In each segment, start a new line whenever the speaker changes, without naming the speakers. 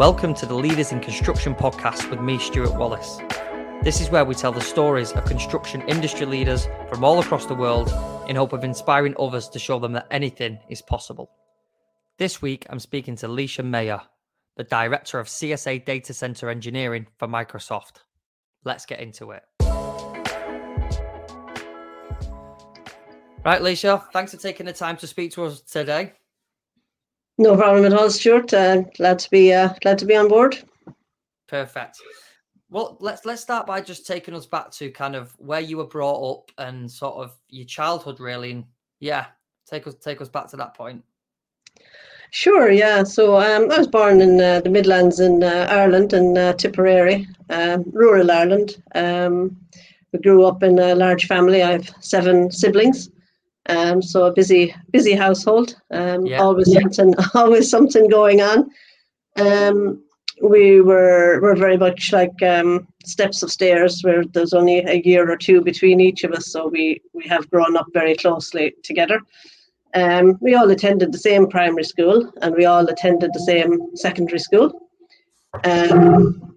Welcome to the Leaders in Construction podcast with me, Stuart Wallace. This is where we tell the stories of construction industry leaders from all across the world in hope of inspiring others to show them that anything is possible. This week, I'm speaking to Laoise Maher, the Director of CSA Data Center Engineering for Microsoft. Let's get into it. Right, Laoise, thanks for taking the time to speak to us today.
No problem at all, Stuart. Uh, glad to be uh, glad to be on board.
Perfect. Well, let's let's start by just taking us back to kind of where you were brought up and sort of your childhood, really. And yeah, take us take us back to that point.
Sure. Yeah. So um, I was born in uh, the Midlands in uh, Ireland in uh, Tipperary, um, rural Ireland. Um, we grew up in a large family. I have seven siblings. Um, so a busy, busy household. Um, yeah. Always yeah. something, always something going on. Um, we were were very much like um, steps of stairs, where there's only a year or two between each of us. So we we have grown up very closely together. Um, we all attended the same primary school, and we all attended the same secondary school. Um,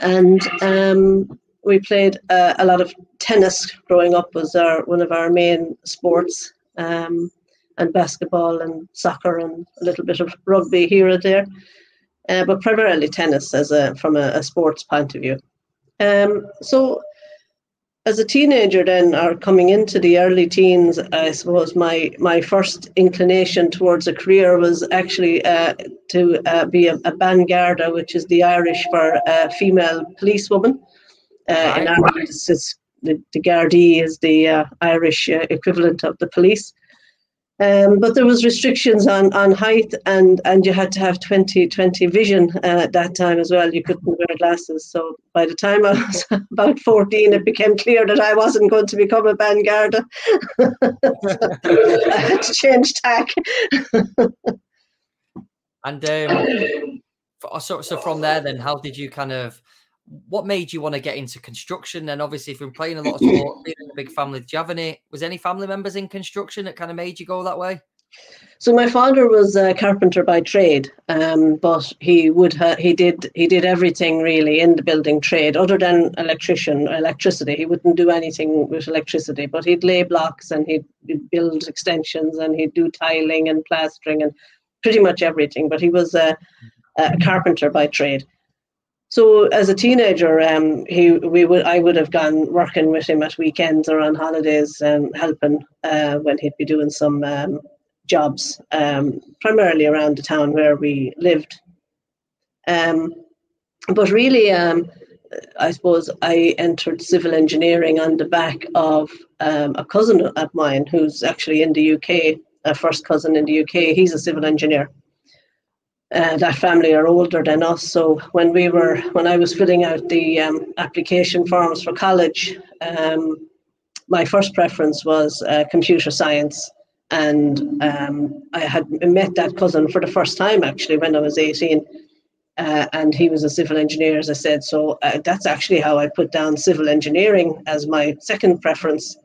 and um, we played uh, a lot of tennis growing up was our one of our main sports um, and basketball and soccer and a little bit of rugby here or there. Uh, but primarily tennis as a from a, a sports point of view. Um, so as a teenager then or coming into the early teens i suppose my my first inclination towards a career was actually uh, to uh, be a, a which is the irish for a female policewoman uh, in Ireland, it's, the, the Gardaí is the uh, Irish uh, equivalent of the police. Um, but there was restrictions on, on height and, and you had to have 20 20 vision uh, at that time as well. You couldn't wear glasses. So by the time I was about 14, it became clear that I wasn't going to become a Ban Garda. I had to change tack.
and um, so, so from there, then, how did you kind of what made you want to get into construction? And obviously, if been playing a lot of sport, being a big family, do you have any? Was any family members in construction that kind of made you go that way?
So my father was a carpenter by trade, um, but he would ha- he did he did everything really in the building trade, other than electrician electricity. He wouldn't do anything with electricity, but he'd lay blocks and he'd, he'd build extensions and he'd do tiling and plastering and pretty much everything. But he was a, a carpenter by trade. So as a teenager, um, he we would I would have gone working with him at weekends or on holidays, um, helping uh, when he'd be doing some um, jobs, um, primarily around the town where we lived. Um, but really, I suppose I entered civil engineering on the back of a cousin of mine who's actually in the UK, a first cousin in the UK. He's a civil engineer uh, that family are older than us. So when we were, when I was filling out the um, application forms for college, um, my first preference was uh, computer science. And um, I had met that cousin for the first time actually when I was 18. Uh, and he was a civil engineer, as I said. So uh, that's actually how I put down civil engineering as my second preference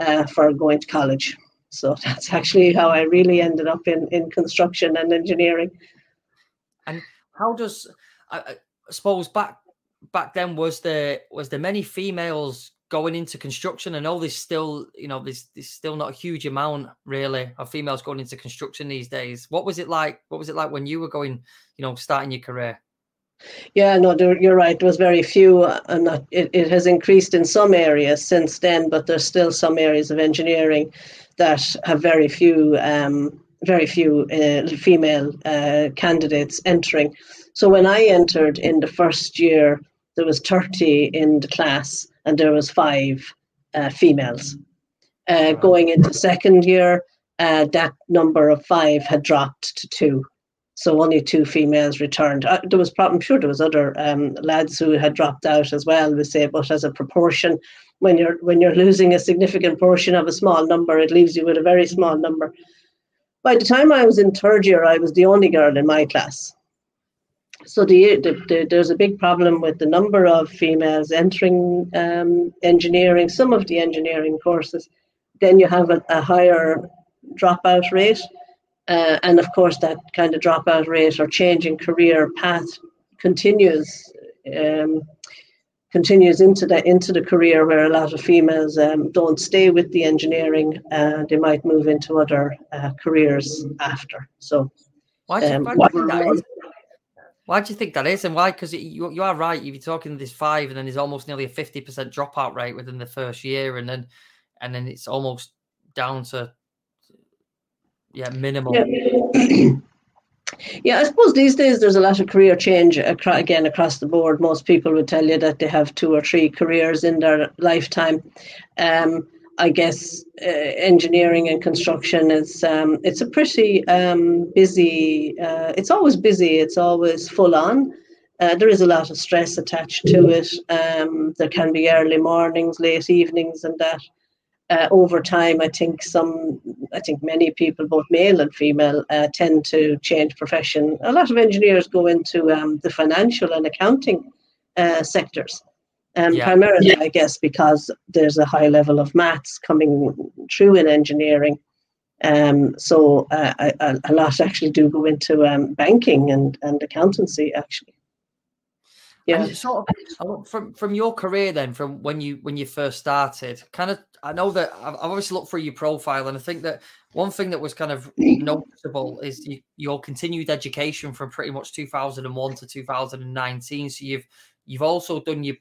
uh, for going to college. So that's actually how I really ended up in, in construction and engineering.
And how does I, I suppose back back then was there was there many females going into construction? I know there's still, you know, there's, there's still not a huge amount really of females going into construction these days. What was it like? What was it like when you were going, you know, starting your career?
Yeah, no, you're right. There was very few, uh, and it, it has increased in some areas since then, but there's still some areas of engineering that have very few um, very few uh, female uh, candidates entering. So when I entered in the first year, there was 30 in the class and there was five uh, females. Uh, going into second year, uh, that number of five had dropped to two. So only two females returned. Uh, there was, I'm sure there was other um, lads who had dropped out as well. We say, but as a proportion, when you're when you're losing a significant portion of a small number, it leaves you with a very small number. By the time I was in third year, I was the only girl in my class. So the, the, the, there's a big problem with the number of females entering um, engineering, some of the engineering courses. Then you have a, a higher dropout rate. Uh, and of course, that kind of dropout rate or change in career path continues um, continues into the into the career where a lot of females um, don't stay with the engineering uh, they might move into other uh, careers after. So
why do, you, um, why, do why do you think that is and why? Because you, you are right you're talking this five and then there's almost nearly a 50% dropout rate within the first year and then and then it's almost down to yeah minimal
yeah. Yeah, I suppose these days there's a lot of career change again across the board. Most people would tell you that they have two or three careers in their lifetime. Um, I guess uh, engineering and construction is um, it's a pretty um, busy. Uh, it's always busy. It's always full on. Uh, there is a lot of stress attached to it. Um, there can be early mornings, late evenings, and that uh, over time, I think some, I think many people, both male and female, uh, tend to change profession. A lot of engineers go into um, the financial and accounting uh, sectors, um, yeah. primarily, yeah. I guess, because there's a high level of maths coming through in engineering. Um, so uh, a, a, lot actually do go into um, banking and, and accountancy, actually.
Yeah. And sort of from from your career then, from when you when you first started, kind of I know that I've obviously looked through your profile, and I think that one thing that was kind of noticeable is you, your continued education from pretty much 2001 to 2019. So you've you've also done your.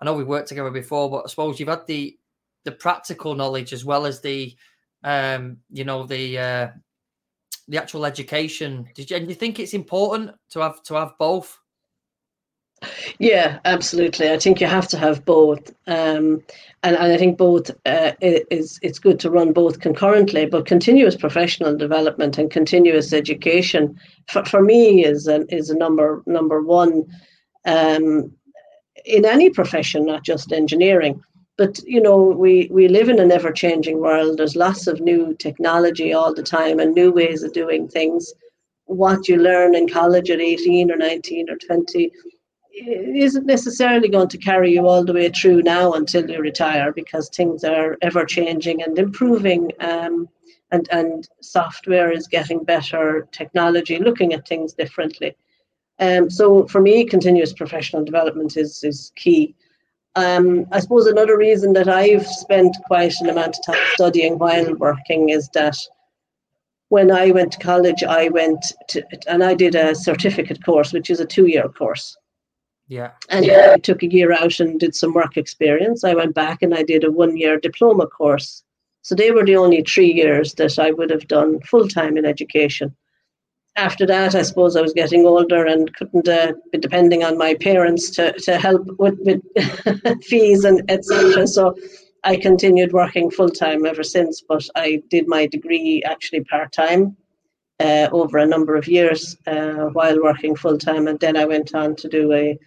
I know we've worked together before, but I suppose you've had the the practical knowledge as well as the, um, you know, the uh, the actual education. Did you and you think it's important to have to have both?
Yeah, absolutely. I think you have to have both, um, and, and I think both uh, is it's good to run both concurrently. But continuous professional development and continuous education for, for me is a, is a number number one um, in any profession, not just engineering. But you know, we we live in an ever changing world. There's lots of new technology all the time and new ways of doing things. What you learn in college at 18 or 19 or 20 isn't necessarily going to carry you all the way through now until you retire because things are ever changing and improving um, and, and software is getting better, technology, looking at things differently. Um, so for me, continuous professional development is, is key. Um, I suppose another reason that I've spent quite an amount of time studying while working is that when I went to college, I went to, and I did a certificate course, which is a two year course.
Yeah.
And yeah. I took a year out and did some work experience. I went back and I did a one year diploma course. So they were the only three years that I would have done full time in education. After that, I suppose I was getting older and couldn't uh, be depending on my parents to, to help with, with fees and etc. So I continued working full time ever since, but I did my degree actually part time uh, over a number of years uh, while working full time, and then I went on to do a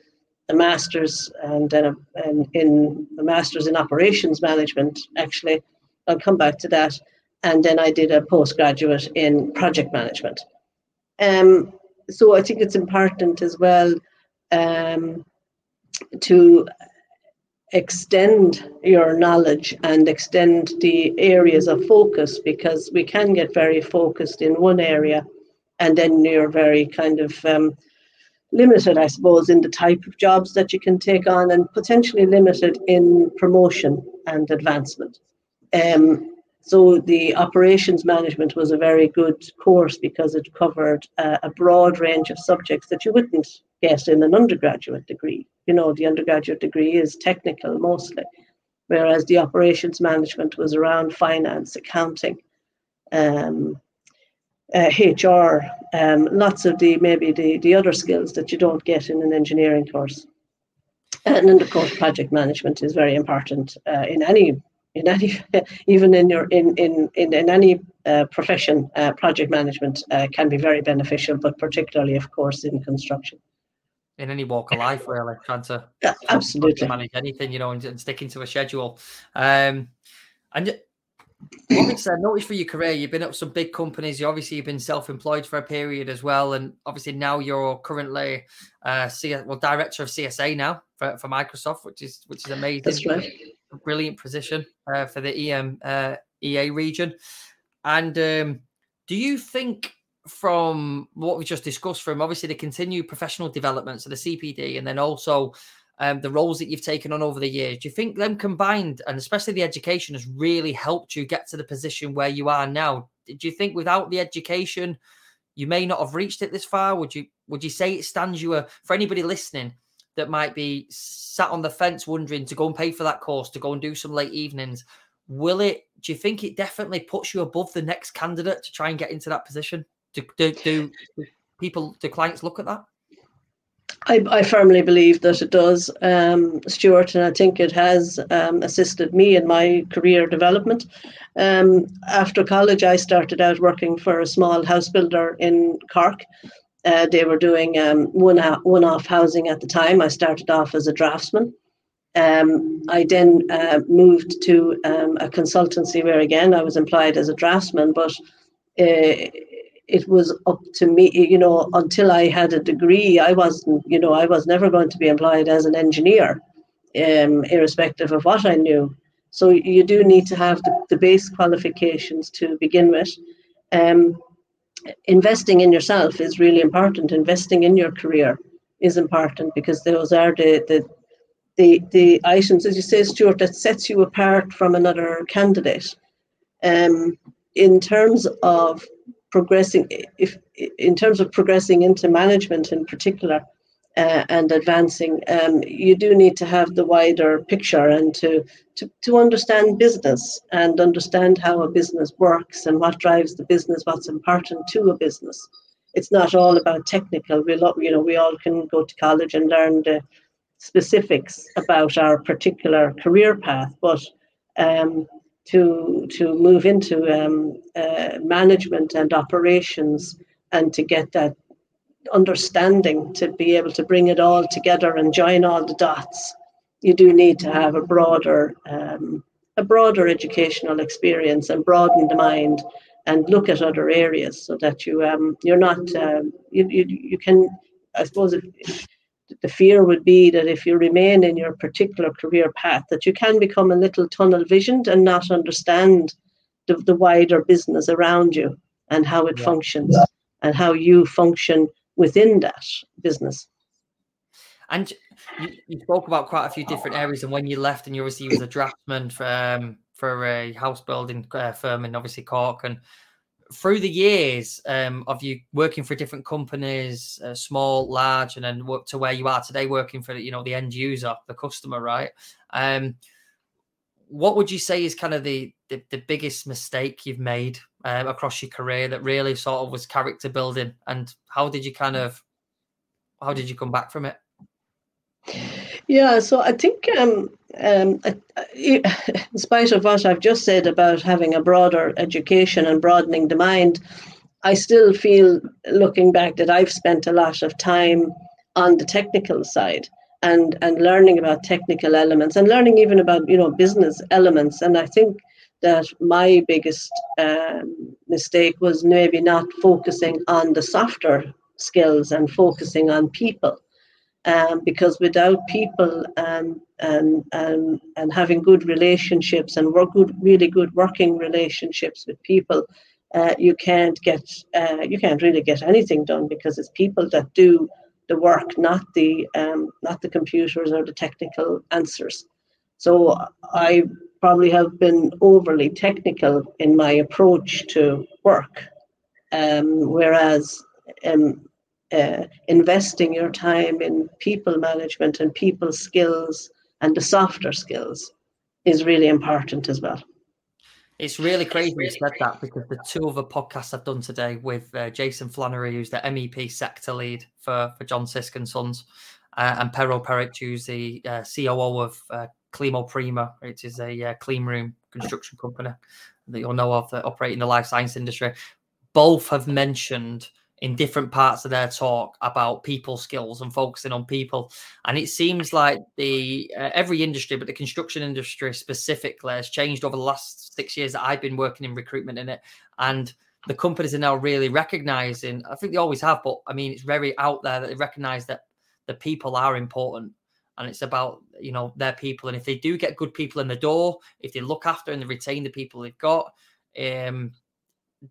a master's and then and in a master's in operations management. Actually, I'll come back to that. And then I did a postgraduate in project management. Um, so I think it's important as well um, to extend your knowledge and extend the areas of focus because we can get very focused in one area and then you're very kind of um, limited, I suppose, in the type of jobs that you can take on and potentially limited in promotion and advancement. Um, so the operations management was a very good course because it covered uh, a broad range of subjects that you wouldn't get in an undergraduate degree. You know, the undergraduate degree is technical mostly, whereas the operations management was around finance, accounting, um, uh, HR, um, lots of the maybe the, the other skills that you don't get in an engineering course. And then of course project management is very important uh, in any in any even in your in in in, in any uh, profession uh, project management uh, can be very beneficial but particularly of course in construction.
In any walk of life really trying to
yeah, absolutely.
Manage anything you know and, and sticking to a schedule. Um and Obviously, I noticed for your career, you've been at some big companies. You obviously you've been self-employed for a period as well, and obviously now you're currently uh, C- well director of CSA now for, for Microsoft, which is which is amazing.
That's right.
Brilliant position uh, for the EM uh, EA region. And um, do you think from what we just discussed, from obviously the continued professional developments of the CPD, and then also um, the roles that you've taken on over the years, do you think them combined, and especially the education, has really helped you get to the position where you are now? Do you think without the education, you may not have reached it this far? Would you would you say it stands you a for anybody listening that might be sat on the fence wondering to go and pay for that course, to go and do some late evenings? Will it? Do you think it definitely puts you above the next candidate to try and get into that position? Do, do, do people, do clients look at that?
I, I, firmly believe that it does, um, Stuart, and I think it has um, assisted me in my career development. Um, after college, I started out working for a small house builder in Cork. Uh, they were doing um, one one off housing at the time. I started off as a draftsman. Um, I then uh, moved to um, a consultancy where again I was employed as a draftsman, but uh, it was up to me, you know, until I had a degree, I wasn't, you know, I was never going to be employed as an engineer, um, irrespective of what I knew. So you do need to have the, the base qualifications to begin with. Um, investing in yourself is really important. Investing in your career is important because those are the, the the the items, as you say, Stuart, that sets you apart from another candidate. Um, in terms of progressing, if in terms of progressing into management in particular, uh, and advancing, um, you do need to have the wider picture and to, to to understand business and understand how a business works and what drives the business, what's important to a business. It's not all about technical. We you know we all can go to college and learn the specifics about our particular career path, but um, to to move into um, uh, management and operations and to get that understanding to be able to bring it all together and join all the dots. You do need to have a broader um, a broader educational experience and broaden the mind and look at other areas so that you um, you're not um, you, you you can I suppose if, the fear would be that if you remain in your particular career path, that you can become a little tunnel visioned and not understand the, the wider business around you and how it yeah. functions and how you function within that business.
And you, you, spoke about quite a few different areas, and when you left, and you obviously was a draftsman for um, for a house building uh, firm in obviously Cork, and through the years um, of you working for different companies, uh, small, large, and then work to where you are today, working for you know the end user, the customer, right? Um, what would you say is kind of the the, the biggest mistake you've made um, across your career that really sort of was character building, and how did you kind of how did you come back from it?
Yeah, so I think um, um, in spite of what I've just said about having a broader education and broadening the mind, I still feel, looking back, that I've spent a lot of time on the technical side and and learning about technical elements and learning even about you know business elements. And I think that my biggest um, mistake was maybe not focusing on the softer skills and focusing on people um, because without people and and and and having good relationships and work good, really good working relationships with people, uh, you can't get uh, you can't really get anything done because it's people that do the work, not the um, not the computers or the technical answers. So I probably have been overly technical in my approach to work, um, whereas um, uh, investing your time in people management and people skills and the softer skills is really important as well.
It's really crazy you said that because the two other podcasts I've done today with uh, Jason Flannery, who's the MEP sector lead for, for John Sisk and Sons, uh, and Pero Peric, who's the uh, COO of uh, Climo Prima, which is a uh, clean room construction company that you'll know of that operate in the life science industry. Both have mentioned in different parts of their talk about people skills and focusing on people. And it seems like the uh, every industry but the construction industry specifically has changed over the last 6 years that I've been working in recruitment in it. And the companies are now really recognizing I think they always have but I mean it's very out there that they recognize that the people are important. And it's about you know their people. And if they do get good people in the door if they look after and they retain the people they've got um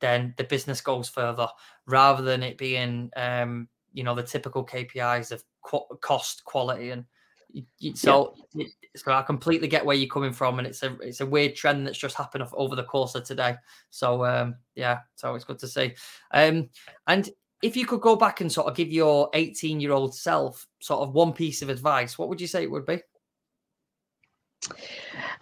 then the business goes further rather than it being um, you know the typical KPIs of qu- cost, quality, and so yeah. so I completely get where you're coming from, and it's a it's a weird trend that's just happened over the course of today. So um, yeah, so it's good to see. Um, and if you could go back and sort of give your 18 year old self sort of one piece of advice, what would you say it would be?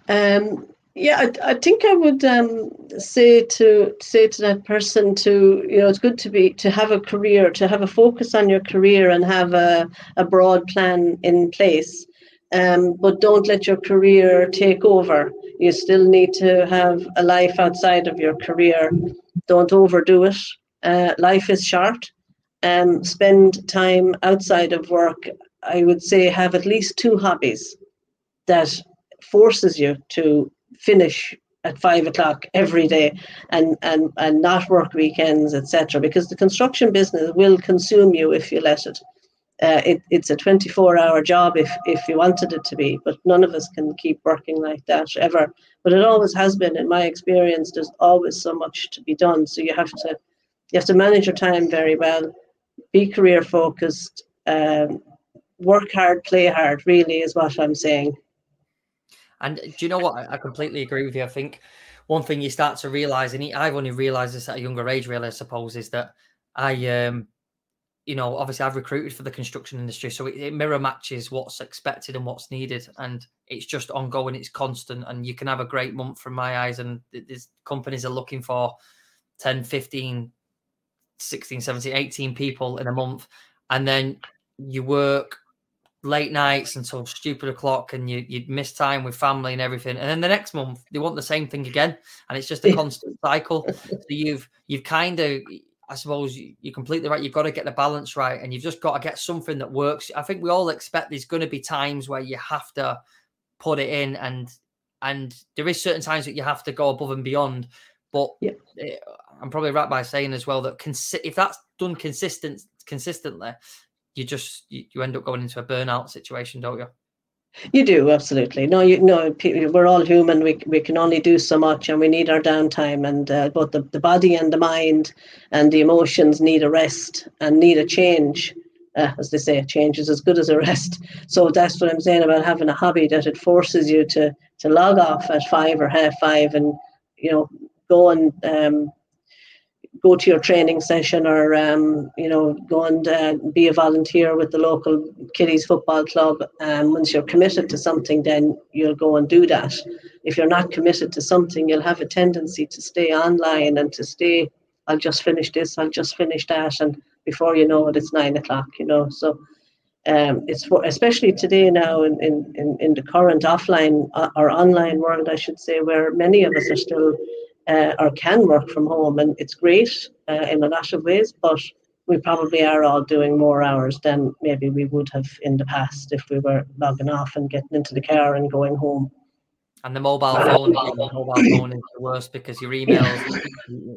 Um, yeah, I, I, think I would um, say to say to that person to you know it's good to be to have a career, to have a focus on your career and have a, a broad plan in place. Um, but don't let your career take over. You still need to have a life outside of your career. Don't overdo it. Uh, life is short. Um, spend time outside of work. I would say have at least two hobbies that forces you to finish at five o'clock every day and and and not work weekends etc because the construction business will consume you if you let it. Uh, it, it's a 24 hour job if if you wanted it to be but none of us can keep working like that ever. But it always has been in my experience there's always so much to be done. So you have to you have to manage your time very well be career focused um, work hard play hard really is what i'm saying
and do you know what? I, I completely agree with you. I think one thing you start to realize, and I've only realized this at a younger age, really, I suppose, is that I, um, you know, obviously I've recruited for the construction industry, so it, it, mirror matches what's expected and what's needed, and it's just ongoing, it's constant, and you can have a great month from my eyes, and these companies are looking for 10, 15, 16, 17, 18 people in a month, and then you work late nights until stupid o'clock and you you'd miss time with family and everything. And then the next month they want the same thing again and it's just a constant cycle. So you've you've kind of i suppose you're completely right you've got to get the balance right and you've just got to get something that works. I think we all expect there's going to be times where you have to put it in and and there is certain times that you have to go above and beyond but yeah. Eh, i'm probably right by saying as well that cons- if that's done consistent consistently you just you, you end up going into a burnout situation, don't you?
You do absolutely. No, you no. We're all human. We we can only do so much, and we need our downtime. And uh, both the, the body and the mind and the emotions need a rest and need a change. Uh, as they say, change is as good as a rest. So that's what I'm saying about having a hobby that it forces you to to log off at five or half five, and you know go and um, go to your training session or um, you know go and uh, be a volunteer with the local kiddies football club um, once you're committed to something then you'll go and do that. If you're not committed to something you'll have a tendency to stay online and to stay i'll just finish this i'll just finish that and before you know it it's nine o'clock you know? So um, it's for especially today now in, in, in the current offline uh, or online world i should say where many of us are still uh, or can work from home, and it's great uh, in a lot of ways. But we probably are all doing more hours than maybe we would have in the past if we were logging off and getting into the car and going home.
And the mobile phone, the mobile phone is the worst because your emails,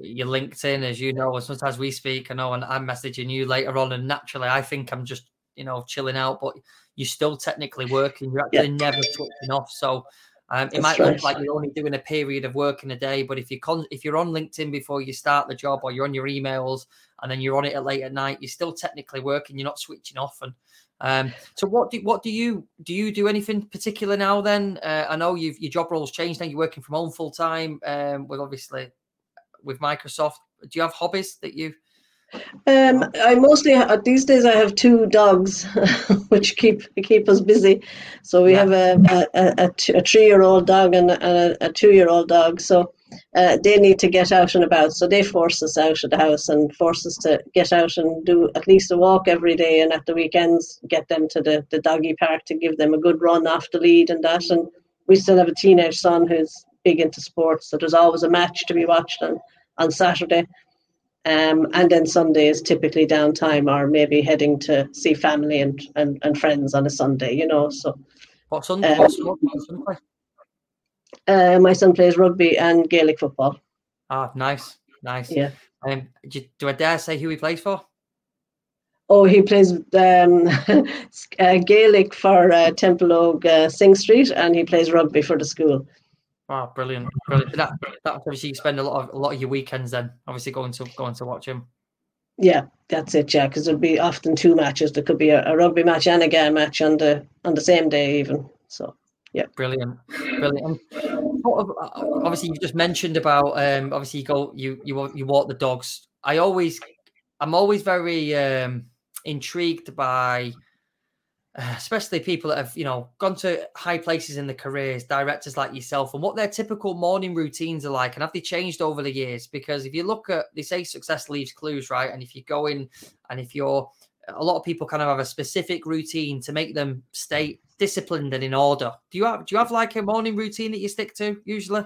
your LinkedIn, as you know, as sometimes we speak, I know, and I'm messaging you later on, and naturally, I think I'm just, you know, chilling out, but you're still technically working. You're actually yeah. never switching off. So um, it might look like you're only doing a period of work in a day, but if you con- if you're on LinkedIn before you start the job, or you're on your emails, and then you're on it at late at night, you're still technically working. You're not switching off. And um, so, what do what do you do? You do anything particular now? Then uh, I know you've your job roles changed. Now you're working from home full time. Um, with obviously with Microsoft. Do you have hobbies that you
um, I mostly these days I have two dogs, which keep keep us busy. So we have a a, a, a three year old dog and a, a two year old dog. So uh, they need to get out and about. So they force us out of the house and force us to get out and do at least a walk every day. And at the weekends, get them to the the doggy park to give them a good run off the lead and that. And we still have a teenage son who's big into sports. So there's always a match to be watched on on Saturday. Um, and then Sundays typically downtime or maybe heading to see family and, and, and friends on a Sunday, you know. So
what Sunday? Um, what Sunday?
Uh, my son plays rugby and Gaelic football.
Ah, nice, nice.
Yeah.
Um, do, do I dare say who he plays for?
Oh, he plays um, uh, Gaelic for uh, Templeogue uh, Synge Street, and he plays rugby for the school.
Wow, brilliant, brilliant. That, that obviously you spend a lot of a lot of your weekends then, obviously going to going to watch him.
Yeah, that's it. Yeah, because there'll be often two matches. There could be a, a, rugby match and a game match on the on the same day, even. So yeah,
brilliant, brilliant. Obviously, you just mentioned about um, obviously you go you you you walk the dogs. I always, I'm always very um, intrigued by especially people that have you know gone to high places in their careers directors like yourself and what their typical morning routines are like and have they changed over the years? Because if you look at they say success leaves clues right? And if you go in and if you're a lot of people kind of have a specific routine to make them stay disciplined and in order. Do you have do you have like a morning routine that you stick to usually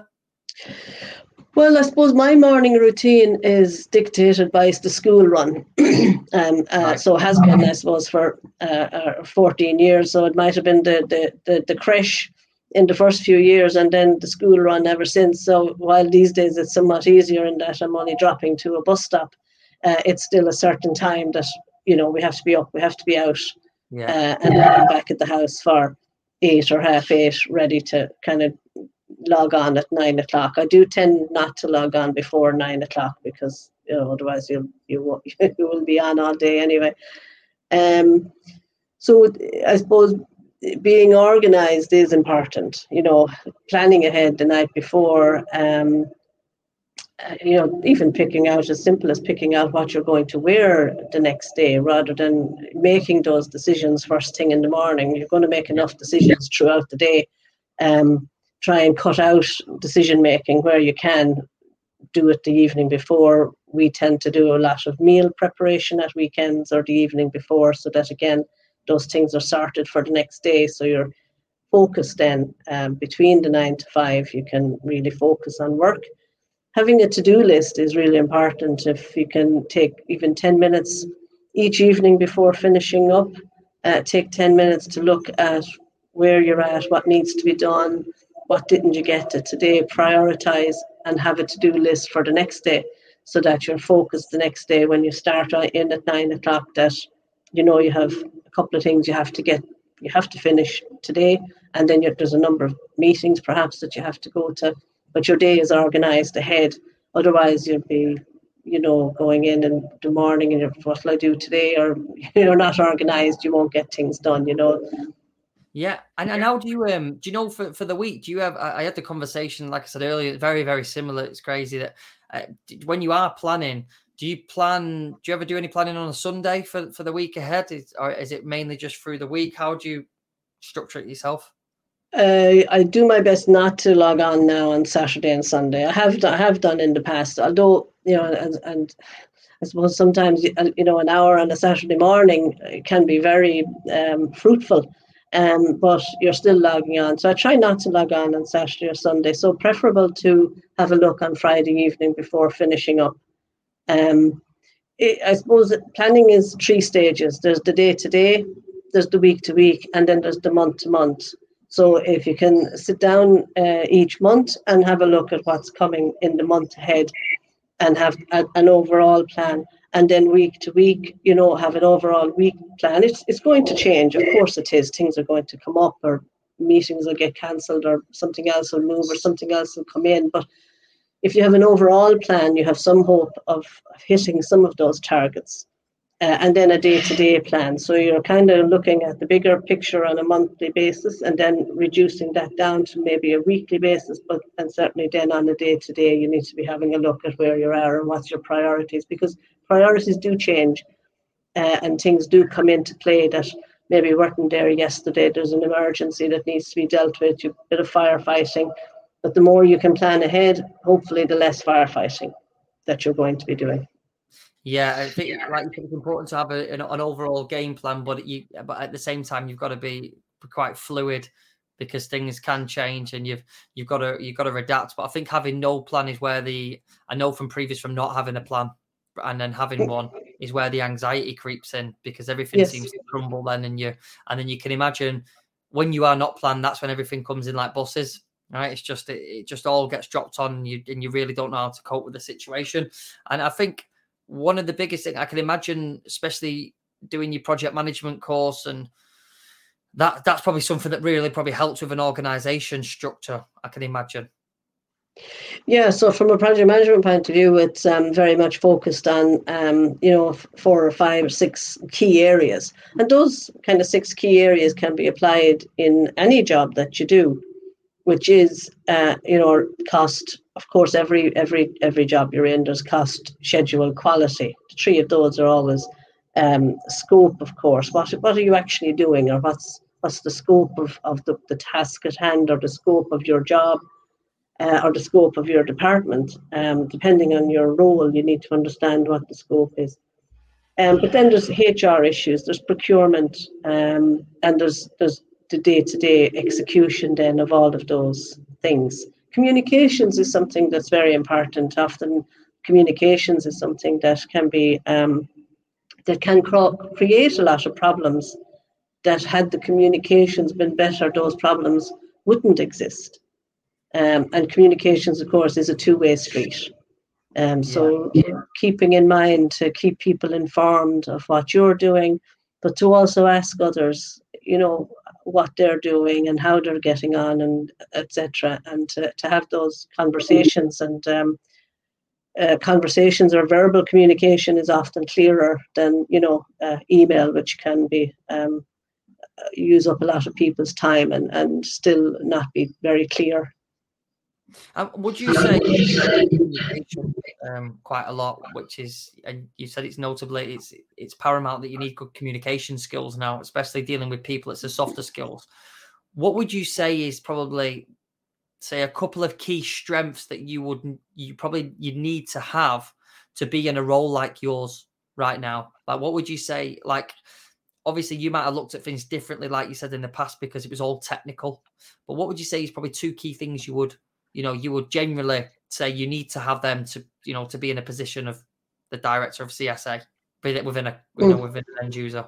well, I suppose my morning routine is dictated by the school run. um, uh, so has been, I suppose, for uh, uh, 14 years. So it might have been the, the, the, the creche in the first few years and then the school run ever since. So while these days it's somewhat easier in that I'm only dropping to a bus stop, uh, it's still a certain time that, you know, we have to be up, we have to be out yeah. uh, and then back at the house for eight or half eight, ready to kind of log on at nine o'clock. I do tend not to log on before nine o'clock because you know otherwise you'll you will you will be on all day anyway. Um, so I suppose being organized is important. You know, planning ahead the night before. Um, uh, you know, even picking out as simple as picking out what you're going to wear the next day rather than making those decisions first thing in the morning. You're going to make enough decisions throughout the day. Um, try and cut out decision making where you can do it the evening before. We tend to do a lot of meal preparation at weekends or the evening before, so that again, those things are sorted for the next day. So you're focused then um, between the nine to five, you can really focus on work. Having a to do list is really important. If you can take even 10 minutes each evening before finishing up, uh, take 10 minutes to look at where you're at, what needs to be done, what didn't you get to today, prioritize and have a to-do list for the next day so that you're focused the next day when you start in at nine o'clock that you know you have a couple of things you have to get you have to finish today. And then there's a number of meetings perhaps that you have to go to but your day is organized ahead. Otherwise you'll be you know going in in the morning and what will i do today? Or you're not organized you won't get things done you know
yeah, and, and how do you um do you know for, for the week do you have I, had the conversation like I said earlier very very similar it's crazy that uh, when you are planning do you plan do you ever do any planning on a Sunday for for the week ahead? Is, or is it mainly just through the week? How do you structure it yourself?
Uh, I do my best not to log on now on Saturday and Sunday. I have I have done in the past, although you know, and, and I suppose sometimes you know an hour on a Saturday morning can be very um, fruitful um, but you're still logging on. So I try not to log on on Saturday or Sunday. So preferable to have a look on Friday evening before finishing up. Um, it, I suppose planning is three stages. There's the day to day, there's the week to week, and then there's the month to month. So if you can sit down uh, each month and have a look at what's coming in the month ahead, and have a, an overall plan, and then week to week, you know, have an overall week plan. It's it's going to change, of course it is. Things are going to come up, or meetings will get cancelled, or something else will move, or something else will come in. But if you have an overall plan, you have some hope of, hitting some of those targets uh, and then a day-to-day plan. So you're kind of looking at the bigger picture on a monthly basis, and then reducing that down to maybe a weekly basis. But and certainly then on a day-to-day, you need to be having a look at where you are and what's your priorities, because priorities do change, uh, and things do come into play that maybe working there yesterday. There's an emergency that needs to be dealt with. You bit of firefighting, but the more you can plan ahead, hopefully, the less firefighting that you're going to be doing.
Yeah, I think like it's important to have a, an, an, overall game plan, but you but at the same time you've got to be quite fluid because things can change and you've you've got to you've got to adapt. But I think having no plan is where the I know from previous from not having a plan and then having one is where the anxiety creeps in because everything yes. seems to crumble then and you and then you can imagine when you are not planned, that's when everything comes in like buses. Right, it's just it, it just all gets dropped on, and you and you really don't know how to cope with the situation. And I think one of the biggest things I can imagine, especially doing your project management course, and that that's probably something that really probably helps with an organization structure. I can imagine.
Yeah, so from a project management point of view, it's um, very much focused on, um, you know, four or five or six key areas. And those kind of six key areas can be applied in any job that you do, which is, uh, you know, cost. Of course, every every every job you're in, there's cost, schedule, quality. The three of those are always um, scope, of course. What what are you actually doing, or what's what's the scope of, of the, the task at hand, or the scope of your job? uh, or the scope of your department. Um, depending on your role, you need to understand what the scope is. Um, but then there's HR issues, there's procurement, um, and there's there's the day-to-day execution then of all of those things. Communications is something that's very important. Often, communications is something that can be um, that can create a lot of problems. That had the communications been better, those problems wouldn't exist. Um, and communications, of course, is a two way street. Um, so yeah. keeping in mind to keep people informed of what you're doing, but to also ask others, you know, what they're doing and how they're getting on and etc. And to, to have those conversations and um, uh, conversations or verbal communication is often clearer than you know uh, email, which can be um, use up a lot of people's time and, and still not be very clear
um, would you say um, quite a lot, which is, and you said it's notably, it's it's paramount that you need good communication skills now, especially dealing with people. It's the softer skills. What would you say is probably, say, a couple of key strengths that you would you probably you need to have to be in a role like yours right now? Like, what would you say? Like, obviously, you might have looked at things differently, like you said in the past, because it was all technical. But what would you say is probably two key things you would you know, you would generally say you need to have them to, you know, to be in a position of the director of CSA within a, you know, mm. within an end user?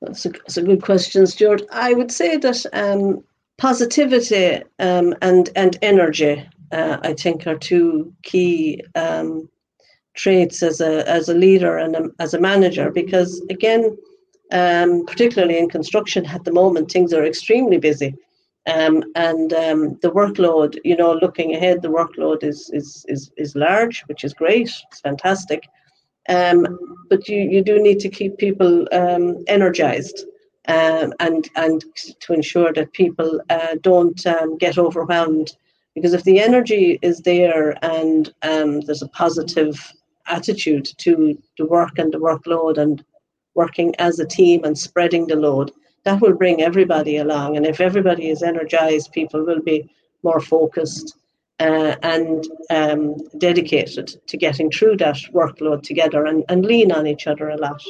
That's a, that's a good question, Stuart. I would say that um, positivity um, and and energy, uh, I think, are two key um, traits as a as a leader and a, as a manager. Because again, um, particularly in construction at the moment, things are extremely busy. Um, and um, the workload, you know, looking ahead, the workload is is is, is large, which is great. It's fantastic. Um, but you, you do need to keep people um, energized um, and and to ensure that people uh, don't um, get overwhelmed. Because if the energy is there and there's a positive attitude to the work and the workload and working as a team and spreading the load, that will bring everybody along. And if everybody is energized, people will be more focused uh, and um, dedicated to getting through that workload together and, and lean on each other a lot.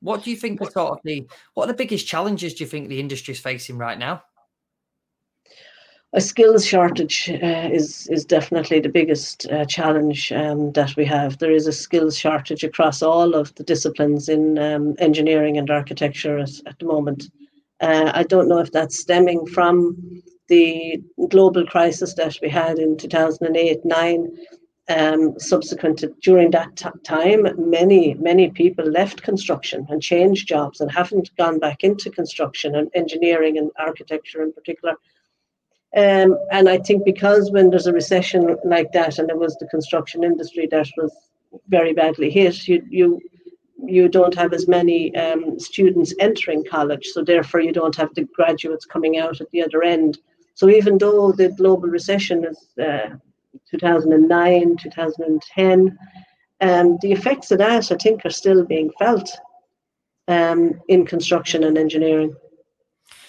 What do you think are sort of the what are the biggest challenges do you think the industry is facing right now?
A skills shortage uh, is is definitely the biggest uh, challenge um, that we have. There is a skills shortage across all of the disciplines in um, engineering and architecture at, at the moment. Uh, I don't know if that's stemming from the global crisis that we had in 2008 9. Um, subsequent to during that t- time, many many people left construction and changed jobs and haven't gone back into construction and engineering and architecture in particular um, and I think because when there's a recession like that, and it was the construction industry that was very badly hit, you you you don't have as many um, students entering college, so therefore you don't have the graduates coming out at the other end. So even though the global recession is uh, 2009, 2010, um, the effects of that I think are still being felt um, in construction and engineering.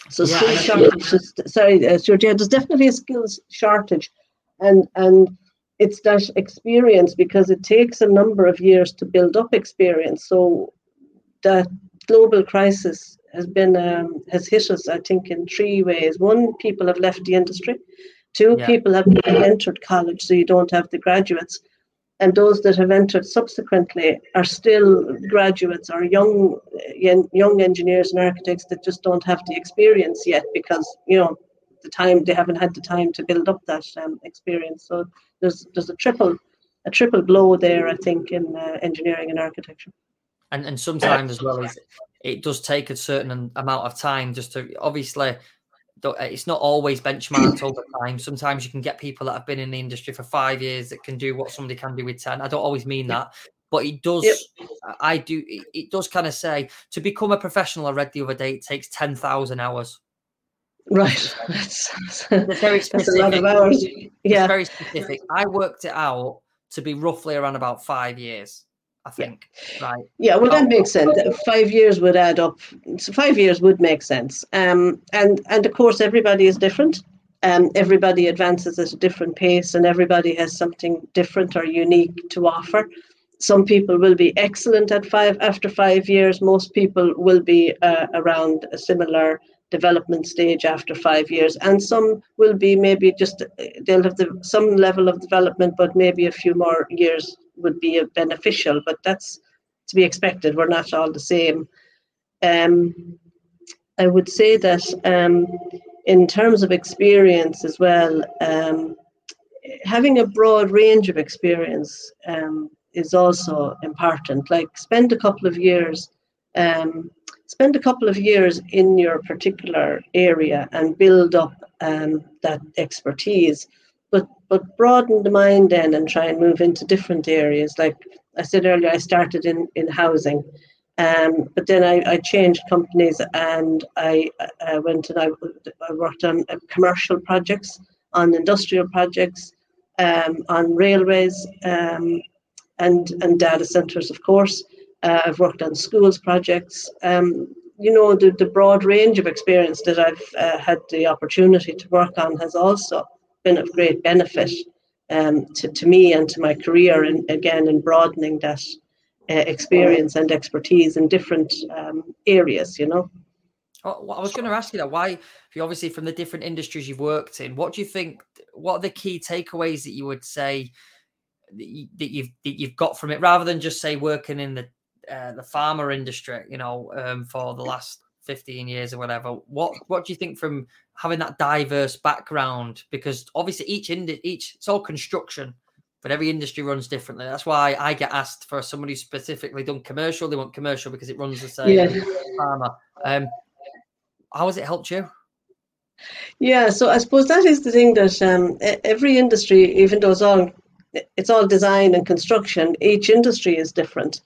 So yeah, skills shortage. sorry, uh. There's definitely a skills shortage, and and it's that experience because it takes a number of years to build up experience. So that global crisis has been um, has hit us, I think, in three ways. One, people have left the industry. Two, yeah. people have entered college, so you don't have the graduates and those that have entered subsequently are still graduates or young young engineers and architects that just don't have the experience yet because you know the time they haven't had the time to build up that um, experience. So there's there's a triple a triple blow there i think in uh, engineering and architecture.
And and sometimes as well it does take a certain amount of time just to obviously Uh, it's not always benchmarked over time. Sometimes you can get people that have been in the industry for five years that can do what somebody can do with 10. I don't always mean that, but it does, yep. I do, it, does kind of say to become a professional. I read the other day, it takes 10,000 hours.
Right. That's,
that's very specific. That's a lot of hours. Yeah. It's very specific. I worked it out to be roughly around about five years. I think. Yeah. Right.
Yeah, well, that makes sense. Five years would add up. So five years would make sense. Um, and and of course, everybody is different. Um, everybody advances at a different pace, and everybody has something different or unique to offer. Some people will be excellent at five after five years. Most people will be uh, around a similar development stage after five years, and some will be maybe just they'll have the, some level of development, but maybe a few more years would be beneficial. But that's to be expected. We're not all the same. Um, I would say that um, in terms of experience as well, um, having a broad range of experience um, is also important. Like spend a couple of years um, spend a couple of years in your particular area and build up um, that expertise but but broaden the mind then and try and move into different areas like i said earlier i started in in housing um, but then I, I changed companies and I, I went and I, I worked on uh, commercial projects, on industrial projects, um, on railways, um, and and data centers, of course. Uh, I've worked on schools projects. Um, you know, the, the broad range of experience that I've uh, had the opportunity to work on has also been of great benefit um, to, to me and to my career, and again, in broadening that uh, experience and expertise in different um, areas, you know.
Oh, I was going to ask you that. Why, obviously from the different industries you've worked in, what do you think? What are the key takeaways that you would say that, you, that you've that you've got from it, rather than just say working in the uh, the pharma industry, you know, um, for the last 15 years or whatever. What what do you think from having that diverse background? Because obviously each ind- each it's all construction, but every industry runs differently. That's why I get asked for somebody specifically done commercial. They want commercial because it runs the same. Yeah. Pharma. Um, how has it helped you?
Yeah, so I suppose that is the thing that um, every industry, even though it's all it's all design and construction, each industry is different.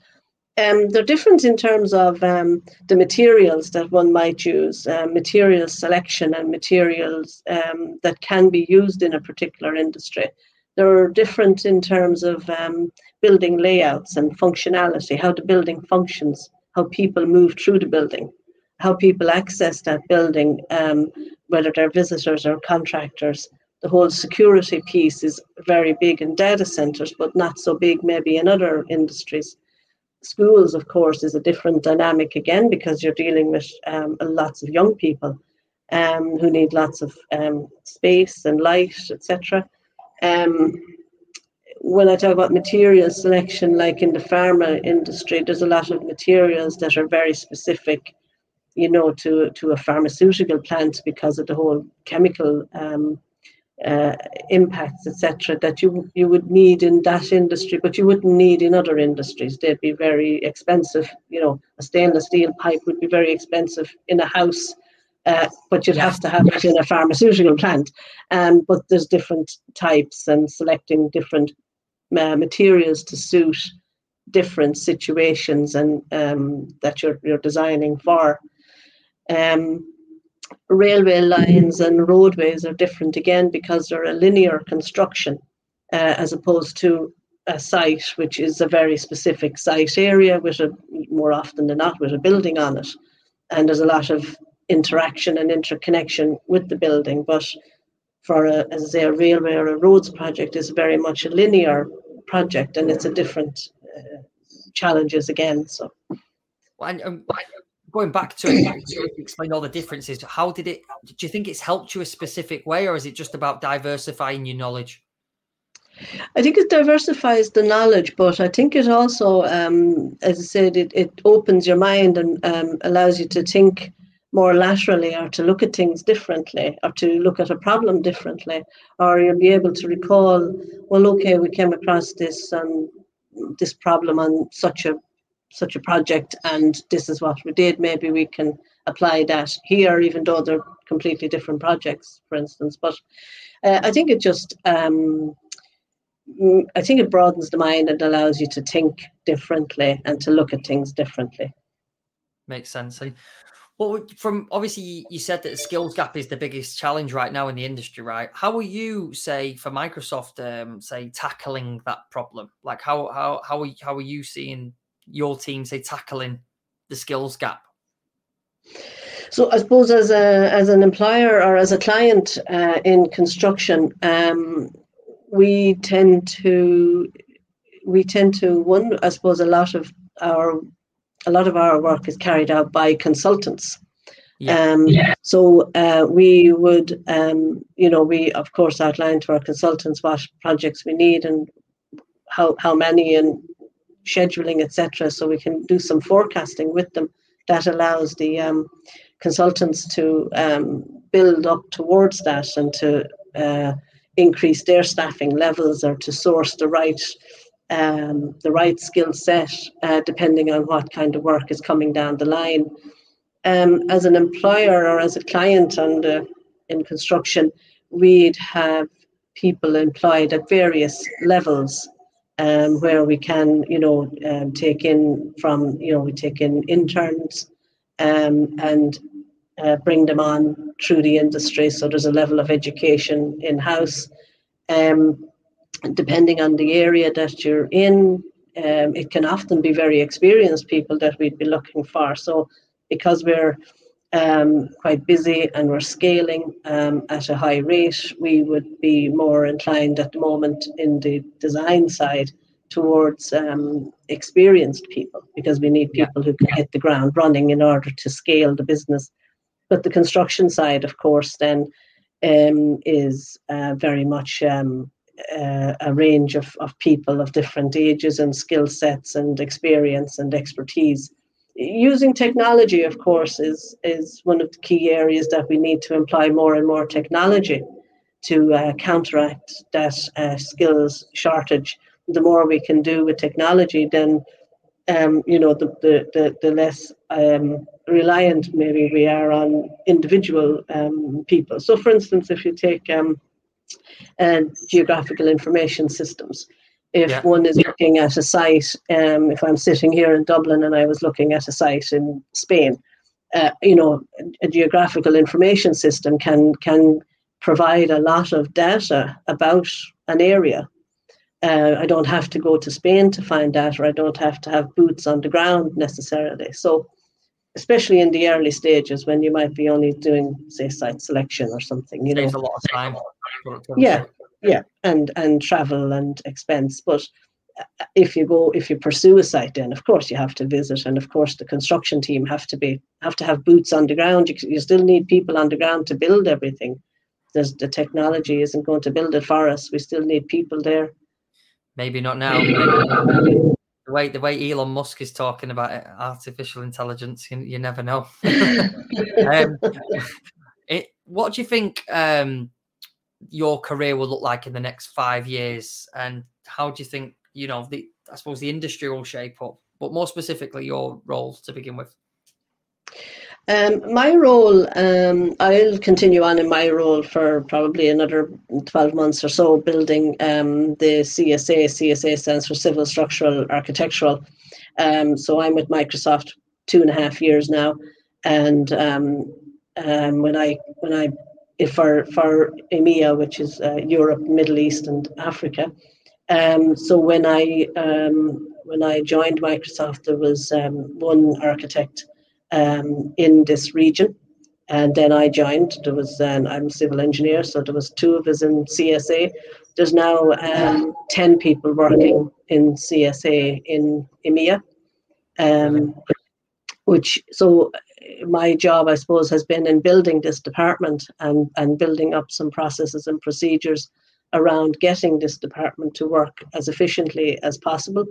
Um, they're different in terms of um, the materials that one might use, uh, material selection and materials um, that can be used in a particular industry. They're different in terms of um, building layouts and functionality, how the building functions, how people move through the building, how people access that building, um, whether they're visitors or contractors. The whole security piece is very big in data centers, but not so big maybe in other industries schools, of course, is a different dynamic again because you're dealing with um, lots of young people um, who need lots of um, space and light, etc. Um, when I talk about material selection, like in the pharma industry, there's a lot of materials that are very specific, you know, to to a pharmaceutical plant because of the whole chemical um, uh, impacts, etc., that you you would need in that industry, but you wouldn't need in other industries. They'd be very expensive. You know, a stainless steel pipe would be very expensive in a house, uh, but you'd have to have it in a pharmaceutical plant. Um, but there's different types and selecting different uh, materials to suit different situations and um, that you're you're designing for. Um, railway lines and roadways are different again because they're a linear construction uh, as opposed to a site which is a very specific site area with a more often than not with a building on it. And there's a lot of interaction and interconnection with the building but for a, as I say, a railway or a roads project is very much a linear project and it's a different uh, challenges again so.
Well, and, um, going back to explain all the differences, how did it? Do you think it's helped you a specific way, or is it just about diversifying your knowledge?
I think it diversifies the knowledge, but I think it also, um, as I said, it, it opens your mind and um, allows you to think more laterally or to look at things differently or to look at a problem differently or you'll be able to recall well okay we came across this um, this problem on such a such a project and this is what we did maybe we can apply that here, even though they're completely different projects, for instance. But uh, I think it just, um, mm, I think it broadens the mind and allows you to think differently and to look at things differently.
Makes sense. Well, from obviously you said that the skills gap is the biggest challenge right now in the industry, right? How are you, say, for Microsoft, um, say, tackling that problem? Like, how how how are how are you seeing your team say tackling the skills gap?
So I suppose as a as an employer or as a client uh, in construction, um, we tend to we tend to one I suppose a lot of our a lot of our work is carried out by consultants. Yeah. Um, yeah. So uh, we would, um, you know, we of course outline to our consultants what projects we need and how how many and scheduling, etc. So we can do some forecasting with them that allows the um, consultants to um, build up towards that and to uh, increase their staffing levels or to source the right um, the right skill set uh, depending on what kind of work is coming down the line. Um, as an employer or as a client the, in construction, we'd have people employed at various levels um, where we can, you know, um, take in from, you know, we take in interns um, and uh, bring them on through the industry. So there's a level of education in house. Um, depending on the area that you're in, um, it can often be very experienced people that we'd be looking for. So because we're um, quite busy and we're scaling um, at a high rate, we would be more inclined at the moment in the design side towards um, experienced people because we need people who can hit the ground running in order to scale the business. But the construction side, of course, then um, is uh, very much um, uh, a range of, of people of different ages and skill sets and experience and expertise. Using technology, of course, is is one of the key areas that we need to employ more and more technology to uh, counteract that uh, skills shortage. The more we can do with technology, then um, you know the the the, the less um, reliant maybe we are on individual um, people. So, for instance, if you take um, uh, geographical information systems, if yeah. one is looking at a site, um, if I'm sitting here in Dublin and I was looking at a site in Spain, uh, you know, a geographical information system can can provide a lot of data about an area. Uh, I don't have to go to Spain to find that, or I don't have to have boots on the ground necessarily. So especially in the early stages when you might be only doing say site selection or something you
Saves know a lot of time
yeah yeah. And and travel and expense. But uh, if you go if you pursue a site then of course you have to visit. And of course the construction team have to be have to have boots on the ground. You, you still need people on the ground to build everything. There's the technology isn't going to build it for us. We still need people there.
Maybe not now. The way the way Elon Musk is talking about it, artificial intelligence, you, you never know. um, it, what do you think um, your career will look like in the next five years, and how do you think you know the I suppose the industry will shape up, but more specifically your role to begin with?
Um, my role, um, I'll continue on in my role for probably another 12 months or so, building um, the CSA. CSA stands for Civil Structural Architectural. Um, so I'm with Microsoft two and a half years now, and um, um, when I when I for for EMEA, which is uh, Europe, Middle East, and Africa. so when I when I joined Microsoft, there was one architect um, in this region. And then I joined. There was um, I'm a civil engineer, so there was two of us in CSA. There's now um, ten people working in CSA in EMEA, um, which so my job, I suppose, has been in building this department and and building up some processes and procedures around getting this department to work as efficiently as possible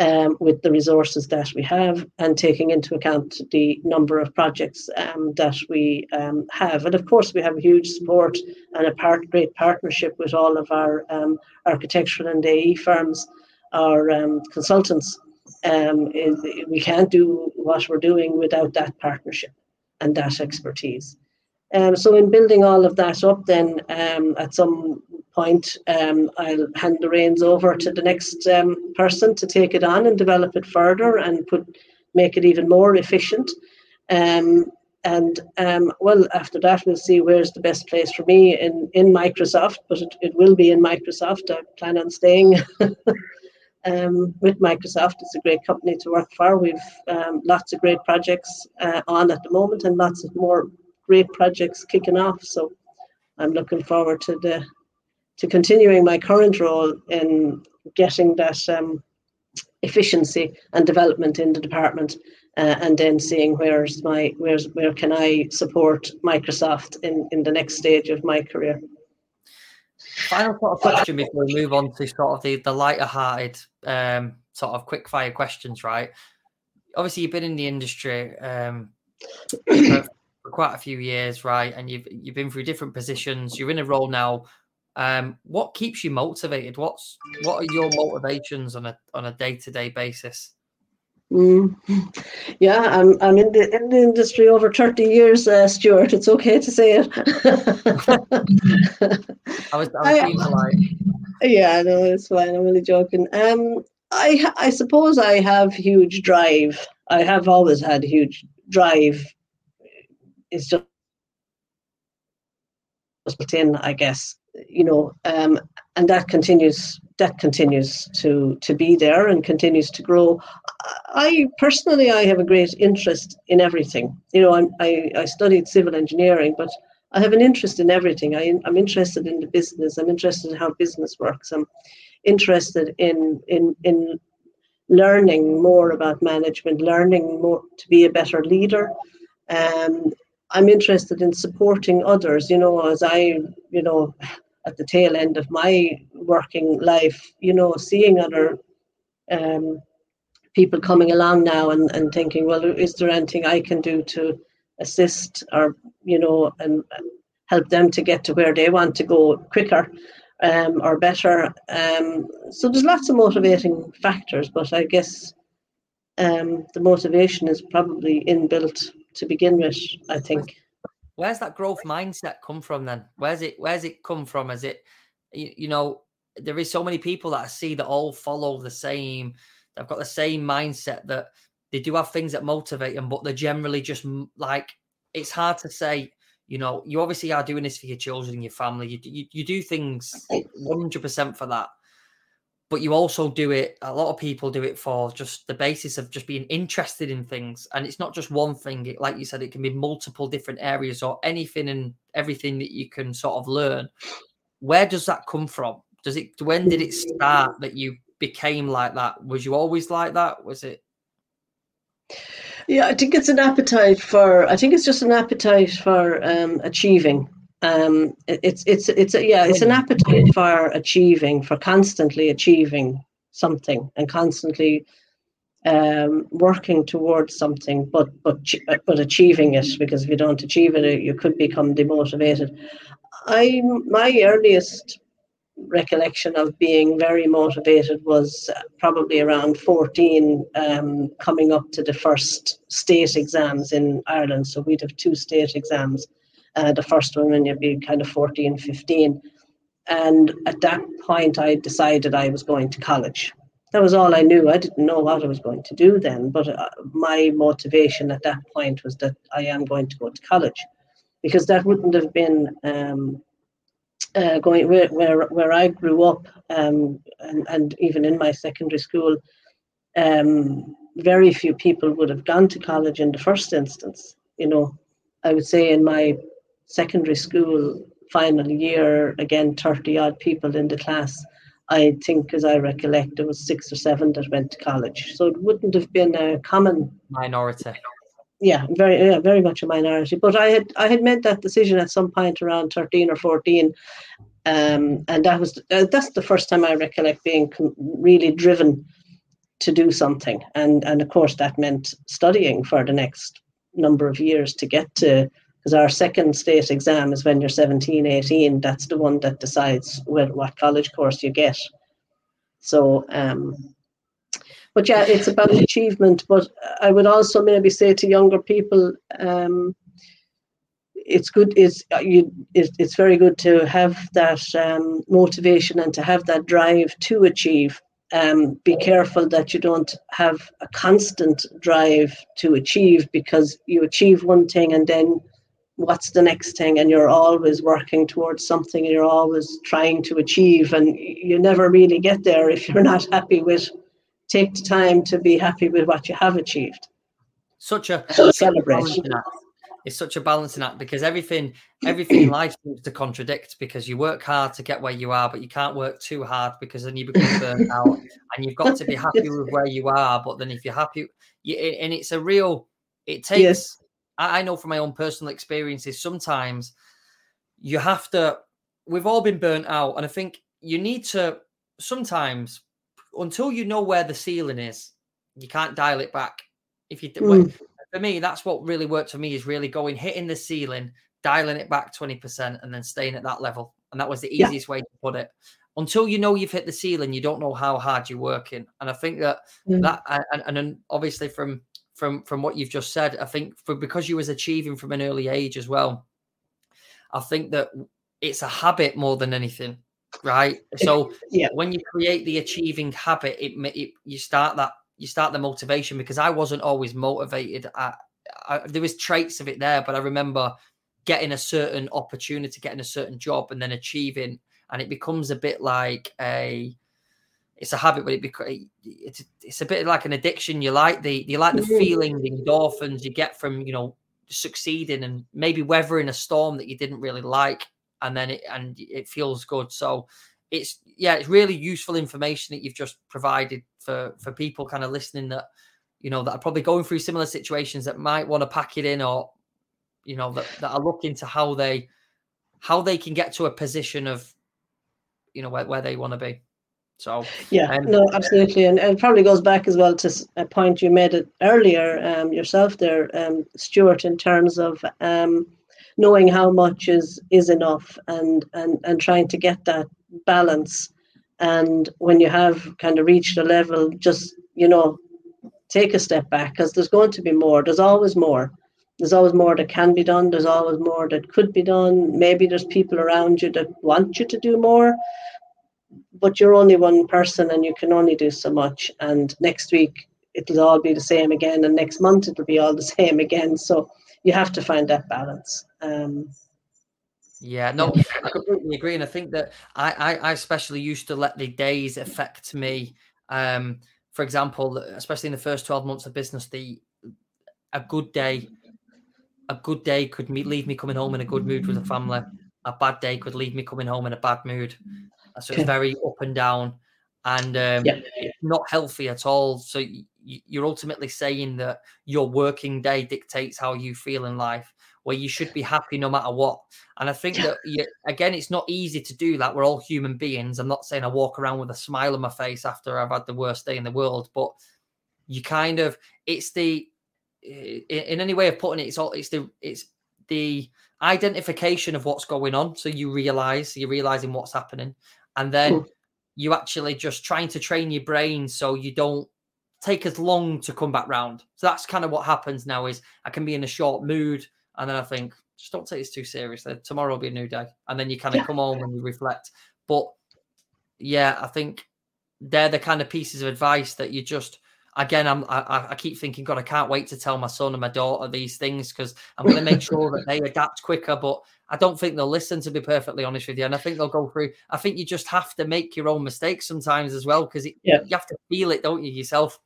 um, with the resources that we have and taking into account the number of projects um, that we um, have. And of course, we have huge support and a part, great partnership with all of our um, architectural and AE firms, our um, consultants. Um, we can't do what we're doing without that partnership. and that expertise. Um, so in building all of that up, then um, at some point, um, I'll hand the reins over to the next um, person to take it on and develop it further and put make it even more efficient. Um, and well, after that, we'll see where's the best place for me in, in Microsoft, but it, it will be in Microsoft. I plan on staying um, with Microsoft. It's a great company to work for. We've um, lots of great projects uh, on at the moment and lots of more great projects kicking off. So I'm looking forward to the to continuing my current role in getting that um, efficiency and development in the department, uh, and then seeing where's my where's where can I support Microsoft in in the next stage of my career.
Final sort of question before we move on to sort of the the lighter hearted um, sort of quick fire questions, right? Obviously, you've been in the industry um, for, for quite a few years, right? And you've you've been through different positions. You're in a role now. Um, what keeps you motivated? What's what are your motivations on a on a day to day basis?
Mm. Yeah, I'm I'm in the in the industry over thirty years, uh, Stuart. It's okay to say it.
I was I was being polite.
Yeah, no, it's fine. I'm only joking. Um, I I suppose I have huge drive. I have always had huge drive It's just built in, I guess. You know, um, and that continues. That continues to to be there and continues to grow. I personally, I have a great interest in everything. You know, I'm, I I studied civil engineering, but I have an interest in everything. I, I'm interested in the business. I'm interested in how business works. I'm interested in in in learning more about management, learning more to be a better leader, um, I'm interested in supporting others, you know, as I, you know, at the tail end of my working life, you know, seeing other um, people coming along now and, and thinking, well, is there anything I can do to assist or, you know, and, help them to get to where they want to go quicker um, or better. Um, so there's lots of motivating factors, but I guess um, the motivation is probably inbuilt to begin with. I think.
Where's that growth mindset come from then? Where's it? Where's it come from? Is it, you, you know, there is so many people that I see that all follow the same. They've got the same mindset that they do have things that motivate them, but they're generally just like it's hard to say. You know, you obviously are doing this for your children and your family. You you, you do things one hundred percent for that but you also do it a lot of people do it for just the basis of just being interested in things and it's not just one thing it, like you said it can be multiple different areas or anything and everything that you can sort of learn where does that come from does it when did it mm. start that you became like that was you always like that was it
yeah i think it's an appetite for i think it's just an appetite for um, achieving um, it's it's it's a, yeah, it's an appetite for achieving, for constantly achieving something and constantly um, working towards something, but but but achieving it. Because if you don't achieve it, you could become demotivated. I my earliest recollection of being very motivated was probably around 14 um, coming up to the first state exams in Ireland so we'd have two state exams uh, the first one when you'd be kind of 14, 15. And at that point, I decided I was going to college. That was all I knew. I didn't know what I was going to do then, but uh, my motivation at that point was that I am going to go to college because that wouldn't have been um, uh, going where, where where I grew up, um, and, and even in my secondary school, um, very few people would have gone to college in the first instance. You know, I would say in my secondary school final year, again, 30 odd people in the class. I think, as I recollect, there was six or seven that went to college. So it wouldn't have been a common
minority.
Yeah, very, yeah, very much a minority. But I had, I had made that decision at some point around thirteen or fourteen, um, and that was uh, that's the first time I recollect being really driven to do something. And and of course that meant studying for the next number of years to get to because our second state exam is when you're 17 18 that's the one that decides what, what college course you get so um but yeah it's about achievement but i would also maybe say to younger people um it's good. It's you. It's, very good to have that um, motivation and to have that drive to achieve. Um, be careful that you don't have a constant drive to achieve because you achieve one thing and then what's the next thing and you're always working towards something and you're always trying to achieve and you never really get there if you're not happy with take the time to be happy with what you have achieved.
Such a
so celebrate.
it's such a balancing act because everything everything in life seems to contradict because you work hard to get where you are but you can't work too hard because then you become burnt out and you've got to be happy with where you are but then if you're happy you, and it's a real it takes yes. I, I know from my own personal experiences, sometimes you have to, we've all been burnt out. And I think you need to sometimes, until you know where the ceiling is, you can't dial it back. If you, mm. for me, that's what really worked for me is really going, hitting the ceiling, dialing it back 20%, and then staying at that level. And that was the easiest yeah. way to put it until you know you've hit the ceiling, you don't know how hard you're working. And I think that mm. that and, and, and obviously from from from what you've just said. I think for because you was achieving from an early age as well. I think that it's a habit more than anything, right? So yeah. when you create the achieving habit, it, it you start that you start the motivation because I wasn't always motivated. I, I, there was traits of it there, but I remember getting a certain opportunity, getting a certain job, and then achieving, and it becomes a bit like a it's a habit, but it becomes it's it's a bit like an addiction. You like the you like the mm-hmm. feeling, the endorphins you get from you know succeeding and maybe weathering a storm that you didn't really like, and then it and it feels good. So it's yeah, it's really useful information that you've just provided for for people kind of listening that you know that are probably going through similar situations that might want to pack it in or you know that, that are looking to how they how they can get to a position of you know where, where they want to be so
yeah, um, no, absolutely, and, and it probably goes back as well to a point you made it earlier um, yourself there, um, Stuart, in terms of um, knowing how much is is enough and and and trying to get that balance. And when you have kind of reached a level, just you know, take a step back because there's going to be more. There's always more. There's always more that can be done. There's always more that could be done. Maybe there's people around you that want you to do more but you're only one person and you can only do so much. And next week it'll all be the same again, and next month it'll be all the same again. So you have to find that balance. Um,
yeah, no, I completely agree, and I think that I, I, I especially used to let the days affect me. Um, for example, especially in the first twelve months of business, the a good day, a good day could me, leave me coming home in a good mood with the family. A bad day could leave me coming home in a bad mood. So it's very up and down, and um, yeah. it's not healthy at all. So you're ultimately saying that your working day dictates how you feel in life, where you should be happy no matter what. And I think that you, again, it's not easy to do that. We're all human beings. I'm not saying I walk around with a smile on my face after I've had the worst day in the world, but you kind of it's the in any way of putting it, it's all it's the it's the identification of what's going on. So you realize you're realizing what's happening, and then hmm. you actually just trying to train your brain so you don't take as long to come back round. So that's kind of what happens now is I can be in a short mood and then I think just don't take this too seriously. Tomorrow will be a new day. And then you kind of come home and you reflect. But yeah, I think they're the kind of pieces of advice that you just again I'm I, I keep thinking, God, I can't wait to tell my son and my daughter these things because I'm gonna make sure that they adapt quicker. But I don't think they'll listen, to be perfectly honest with you. And I think they'll go through. I think you just have to make your own mistakes sometimes as well, because yeah. you have to feel it, don't you, yourself?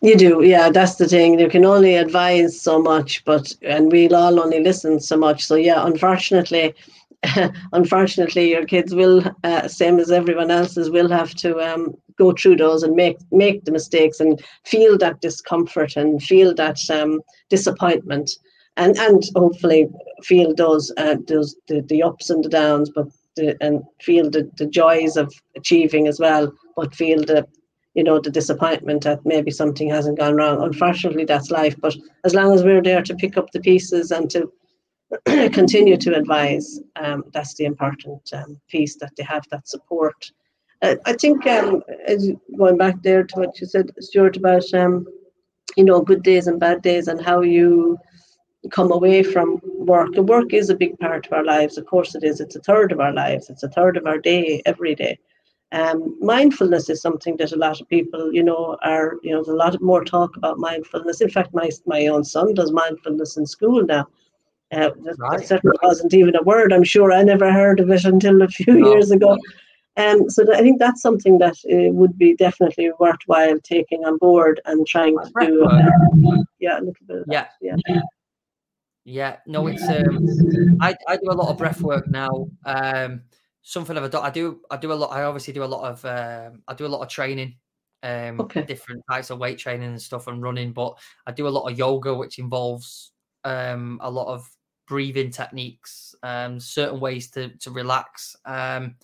You do, yeah. That's the thing. You can only advise so much, but and we'll all only listen so much. So yeah, unfortunately, unfortunately, your kids will, uh, same as everyone else's, will have to um, go through those and make make the mistakes and feel that discomfort and feel that um, disappointment and and hopefully feel those uh, those the, the ups and the downs, but the, and feel the, the joys of achieving as well, but feel the you know the disappointment that maybe something hasn't gone wrong. Unfortunately, that's life. But as long as we're there to pick up the pieces and to continue to advise, um, that's the important um, piece that they have that support. Uh, I think um, as going back there to what you said, Stuart, about um, you know good days and bad days and how you come away from work. And work is a big part of our lives. Of course, it is. It's a third of our lives. It's a third of our day every day. Um, mindfulness is something that a lot of people, you know, are, you know, there's a lot more talk about mindfulness. In fact, my, my own son does mindfulness in school now. Uh, right. that certainly wasn't even a word. I'm sure I never heard of it until a few no. years ago. Um, so I think that's something that uh, would be definitely worthwhile taking on board and trying to do. Uh, yeah, a little bit.
yeah.
yeah.
Yeah, no, it's um, I, I do a lot of breath work now. Um, something I've done. I do I do a lot. I obviously do a lot of um, I do a lot of training, um, okay. different types of weight training and stuff and running. But I do a lot of yoga, which involves um, a lot of breathing techniques, um, certain ways to to relax. Um,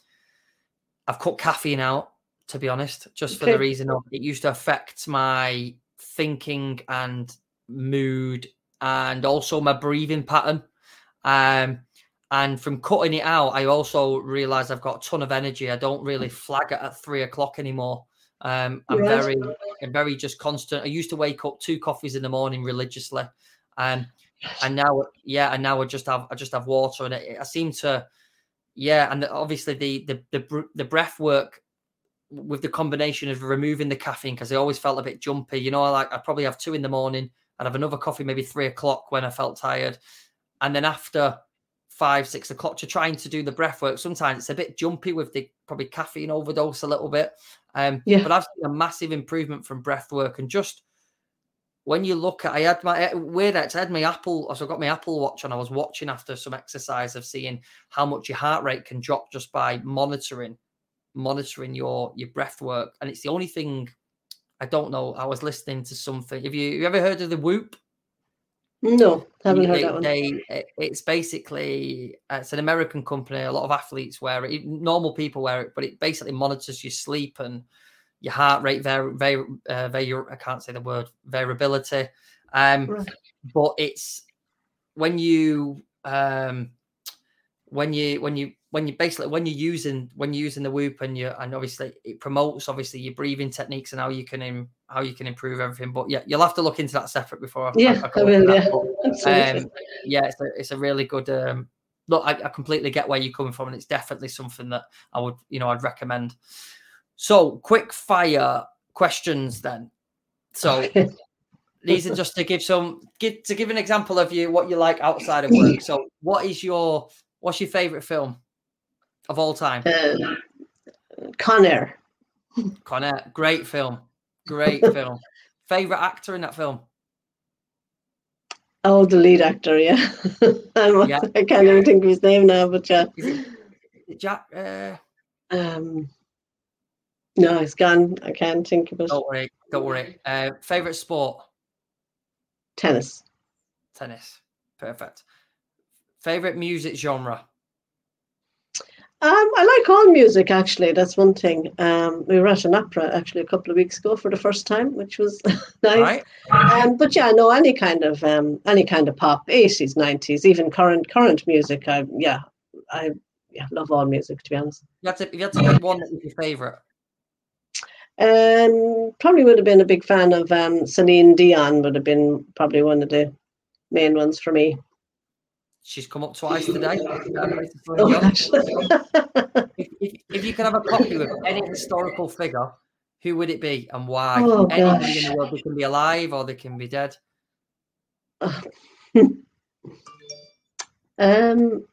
I've cut caffeine out, to be honest, just for okay. the reason of it used to affect my thinking and mood and also my breathing pattern. Um, and from cutting it out, I also realize I've got a ton of energy. I don't really flag it at three o'clock anymore. Um, I'm yes. very, I'm very just constant. I used to wake up two coffees in the morning religiously, um, and now, yeah, and now I just have, I just have water, and it, I seem to, yeah, and obviously the the the, the breath work with the combination of removing the caffeine because I always felt a bit jumpy. You know, I like I probably have two in the morning, I'd have another coffee maybe three o'clock when I felt tired, and then after five six o'clock to trying to do the breath work. Sometimes it's a bit jumpy with the probably caffeine overdose a little bit. Um, yeah. But I've seen a massive improvement from breath work and just when you look at, I had my weird. I had my Apple, so I got my Apple Watch, and I was watching after some exercise of seeing how much your heart rate can drop just by monitoring, monitoring your your breath work. And it's the only thing I don't know. I was listening to something. Have you, you ever heard of the Whoop?
No, haven't heard they, that one.
They, it's basically it's an American company. A lot of athletes wear it. Normal people wear it, but it basically monitors your sleep and your heart rate. Very, very, uh, very. I can't say the word variability. Um, right. but it's when you um, when you when you when you basically when you're using when you're using the whoop and you and obviously it promotes obviously your breathing techniques and how you can Im, how you can improve everything. But yeah you'll have to look into that separate before I,
yeah I, I, I will, yeah.
um, yeah it's a, it's a really good um, look I, I, completely get where you're coming from and it's definitely something that I would you know I'd recommend. So quick fire questions then. So these are just to give some give to give an example of you what you like outside of work. So what is your what's your favorite film of all time? Uh,
Con Air.
Con Air, great film, great film. Favorite actor in that film?
Oh, the lead actor, yeah. yeah. I can't even think of his name now, but yeah.
Jack? Uh...
Um, no, it's gone. I can't think of it.
Don't worry. Don't worry. Uh, favorite sport?
Tennis.
Tennis. Perfect. Favorite music genre?
Um, I like all music actually. That's one thing. Um, we were at an opera actually a couple of weeks ago for the first time, which was nice. Right. Um, but yeah, no, any kind of um, any kind of pop, eighties, nineties, even current current music. I yeah, I yeah love all music to be honest.
You have to, you have to pick one that was your favorite.
Um, probably would have been a big fan of um, Celine Dion. Would have been probably one of the main ones for me.
She's come up twice today. Oh, if, if, if, you could have a copy of any historical figure, who would it be and why? Oh, Anybody in the world, they can be alive or they can be dead.
um,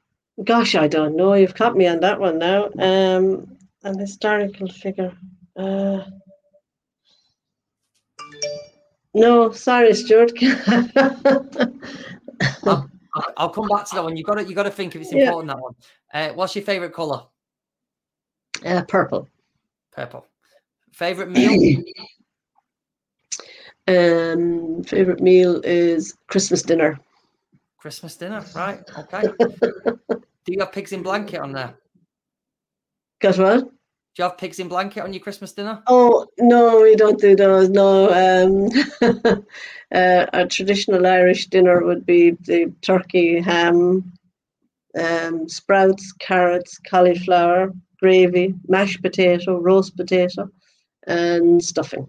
gosh, I don't know. You've caught me on that one now. Um, an historical figure. Uh, no, sorry, Stuart.
I'll come back to that one. You got to you got to think if it's important yeah. that one. Uh, what's your favorite color?
Uh, purple.
Purple. Favorite meal?
um, favorite meal is Christmas dinner.
Christmas dinner, right? Okay. Do you have pigs in blanket on there?
Got what?
Do you have pigs in blanket on your Christmas dinner?
Oh no, we don't do those. No, um, uh, a traditional Irish dinner would be the turkey, ham, um, sprouts, carrots, cauliflower, gravy, mashed potato, roast potato, and stuffing.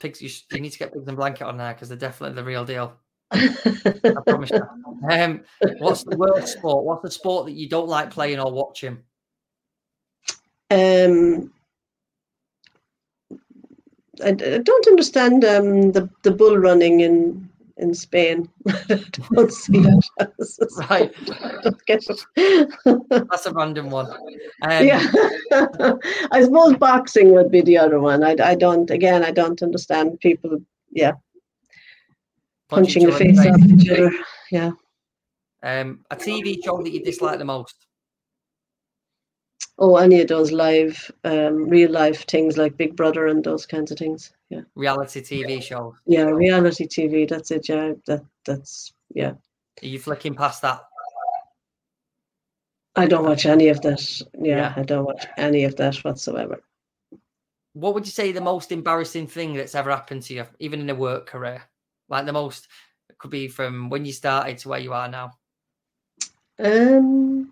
Pigs, you, you need to get pigs in blanket on there because they're definitely the real deal. I promise you. Um, what's the worst sport? What's the sport that you don't like playing or watching?
Um, I, I don't understand um, the the bull running in in Spain. I don't see it.
right.
Don't get it.
That's a random one. Um,
yeah, I suppose boxing would be the other one. I, I don't. Again, I don't understand people. Yeah, punching the face off each other. Yeah.
Um, a TV show that you dislike the most?
Oh, any of those live, um, real life things like Big Brother and those kinds of things. Yeah.
Reality TV show.
Yeah, reality TV. That's it. Yeah, that that's yeah.
Are you flicking past that?
I don't watch any of that. Yeah,
Yeah.
I don't watch any of that whatsoever.
What would you say the most embarrassing thing that's ever happened to you, even in a work career? Like the most, it could be from when you started to where you are now.
Um.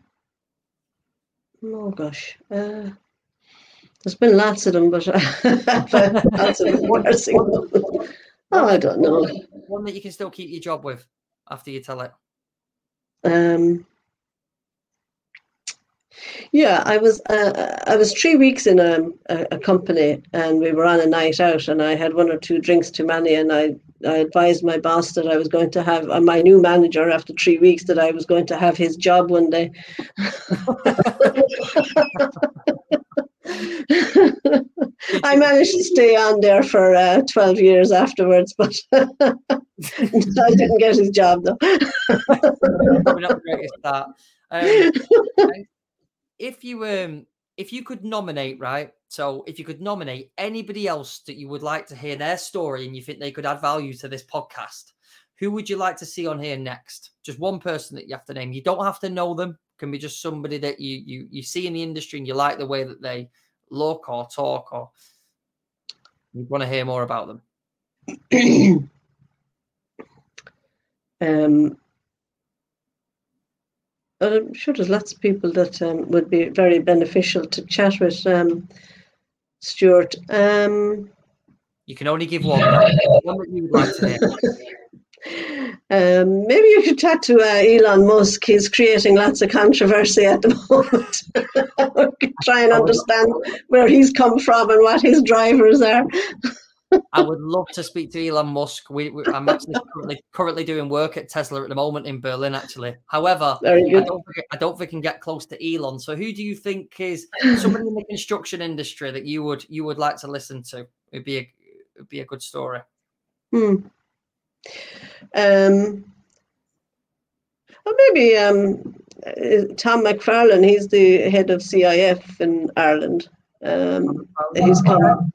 Oh gosh. Uh, there's been lots of them, but lots of embarrassing. Oh, I don't know.
One that you can still keep your job with after you tell it.
Um, yeah, I was uh, I was three weeks in a, a company, and we were on a night out, and I had one or two drinks too many, and I I advised my boss that I was going to have uh, my new manager after three weeks that I was going to have his job one day. I managed to stay on there for uh, 12 years afterwards, but I didn't get his job though.
Probably not the greatest start. Um, if you um if you could nominate right so if you could nominate anybody else that you would like to hear their story and you think they could add value to this podcast who would you like to see on here next? Just one person that you have to name. You don't have to know them. Can be just somebody that you you you see in the industry and you like the way that they look or talk or you want to hear more about them.
Um, I'm sure there's lots of people that um, would be very beneficial to chat with. Um, Stuart, um,
you can only give one one that you would like to hear
um, maybe you should chat to uh, Elon Musk. He's creating lots of controversy at the moment. Try and understand where he's come from and what his drivers are.
I would love to speak to Elon Musk. We, we, I'm actually currently, currently doing work at Tesla at the moment in Berlin, actually. However, I don't, think, I don't think I can get close to Elon. So, who do you think is somebody in the construction industry that you would you would like to listen to? It'd be a it'd be a good story.
Hmm. Um, or maybe um, uh, Tom McFarlane, he's the head of CIF in Ireland. Um, he's come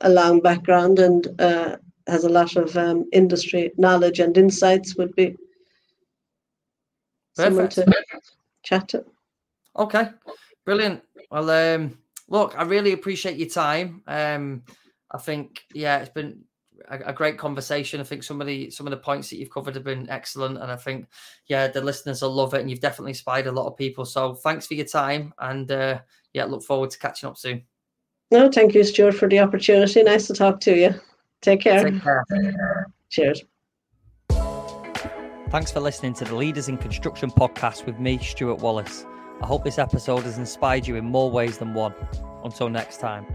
a long background and uh, has a lot of um, industry knowledge and insights. Would be someone
Perfect.
to chat to.
Okay, brilliant. Well, um, look, I really appreciate your time. Um, I think, yeah, it's been a, a great conversation. I think some of the some of the points that you've covered have been excellent, and I think, yeah, the listeners will love it, and you've definitely inspired a lot of people. So, thanks for your time, and uh, yeah, look forward to catching up soon.
No, thank you, Stuart, for the opportunity. Nice to talk to you. Take care.
Take care.
Cheers.
Thanks for listening to the Leaders in Construction podcast with me, Stuart Wallace. I hope this episode has inspired you in more ways than one. Until next time.